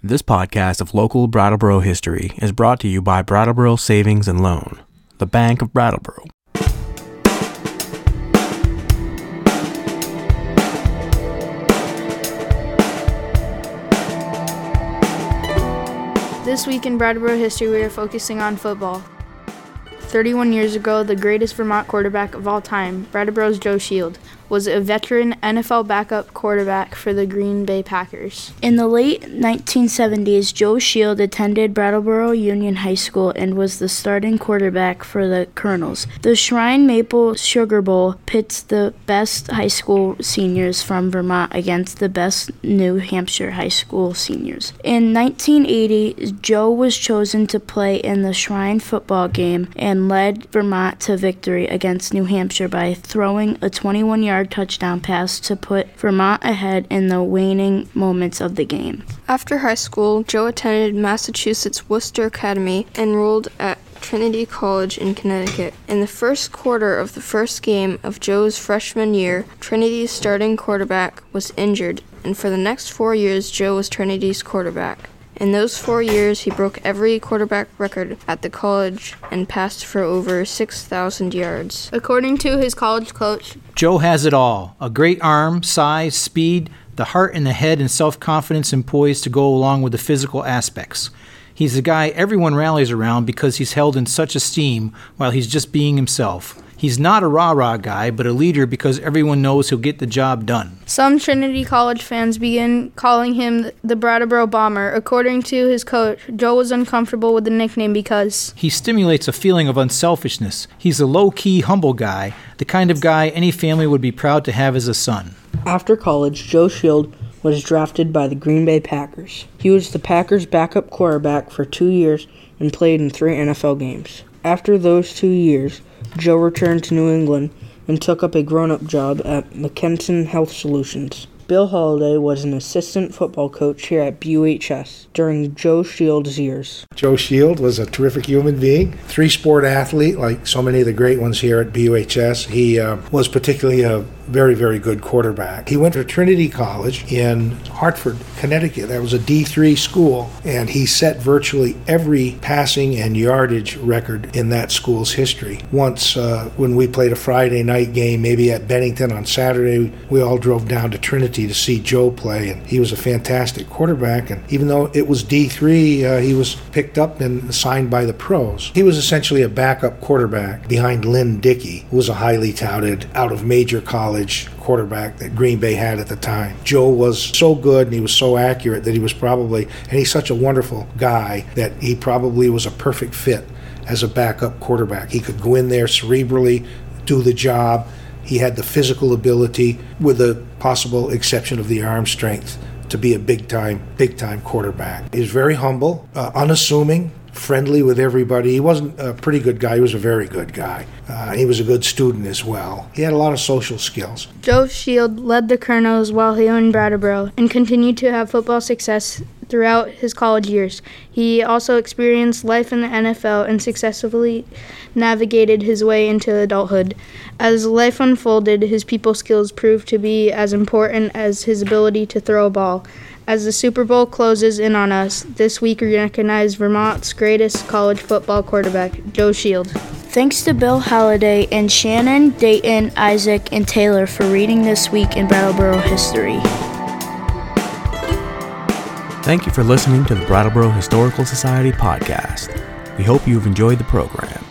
This podcast of local Brattleboro history is brought to you by Brattleboro Savings and Loan, the Bank of Brattleboro. This week in Brattleboro history, we are focusing on football. 31 years ago, the greatest Vermont quarterback of all time, Brattleboro's Joe Shield, was a veteran NFL backup quarterback for the Green Bay Packers. In the late 1970s, Joe Shield attended Brattleboro Union High School and was the starting quarterback for the Colonels. The Shrine Maple Sugar Bowl pits the best high school seniors from Vermont against the best New Hampshire high school seniors. In 1980, Joe was chosen to play in the Shrine football game and led Vermont to victory against New Hampshire by throwing a 21 yard yard touchdown pass to put Vermont ahead in the waning moments of the game. After high school, Joe attended Massachusetts Worcester Academy, enrolled at Trinity College in Connecticut. In the first quarter of the first game of Joe's freshman year, Trinity's starting quarterback was injured, and for the next four years, Joe was Trinity's quarterback. In those four years, he broke every quarterback record at the college and passed for over 6,000 yards. According to his college coach, Joe has it all a great arm, size, speed, the heart and the head, and self confidence and poise to go along with the physical aspects. He's the guy everyone rallies around because he's held in such esteem while he's just being himself. He's not a rah rah guy, but a leader because everyone knows he'll get the job done. Some Trinity College fans begin calling him the Brattleboro Bomber. According to his coach, Joe was uncomfortable with the nickname because he stimulates a feeling of unselfishness. He's a low key, humble guy, the kind of guy any family would be proud to have as a son. After college, Joe Shield was drafted by the Green Bay Packers. He was the Packers' backup quarterback for two years and played in three NFL games. After those two years, Joe returned to New England and took up a grown up job at McKesson Health Solutions. Bill Holiday was an assistant football coach here at BUHS during Joe Shield's years. Joe Shield was a terrific human being, three sport athlete like so many of the great ones here at BUHS. He uh, was particularly a very, very good quarterback. He went to Trinity College in Hartford, Connecticut. That was a D3 school, and he set virtually every passing and yardage record in that school's history. Once, uh, when we played a Friday night game, maybe at Bennington on Saturday, we all drove down to Trinity to see Joe play, and he was a fantastic quarterback. And even though it was D3, uh, he was picked up and signed by the pros. He was essentially a backup quarterback behind Lynn Dickey, who was a highly touted out of major college college quarterback that Green Bay had at the time. Joe was so good and he was so accurate that he was probably, and he's such a wonderful guy that he probably was a perfect fit as a backup quarterback. He could go in there cerebrally, do the job. He had the physical ability, with the possible exception of the arm strength, to be a big time, big time quarterback. He was very humble, uh, unassuming, friendly with everybody. He wasn't a pretty good guy, he was a very good guy. Uh, he was a good student as well. He had a lot of social skills. Joe Shield led the Colonels while he owned Brattleboro and continued to have football success throughout his college years. He also experienced life in the NFL and successfully navigated his way into adulthood. As life unfolded, his people skills proved to be as important as his ability to throw a ball. As the Super Bowl closes in on us, this week we recognize Vermont's greatest college football quarterback, Joe Shield. Thanks to Bill Halliday and Shannon, Dayton, Isaac, and Taylor for reading this week in Brattleboro history. Thank you for listening to the Brattleboro Historical Society podcast. We hope you've enjoyed the program.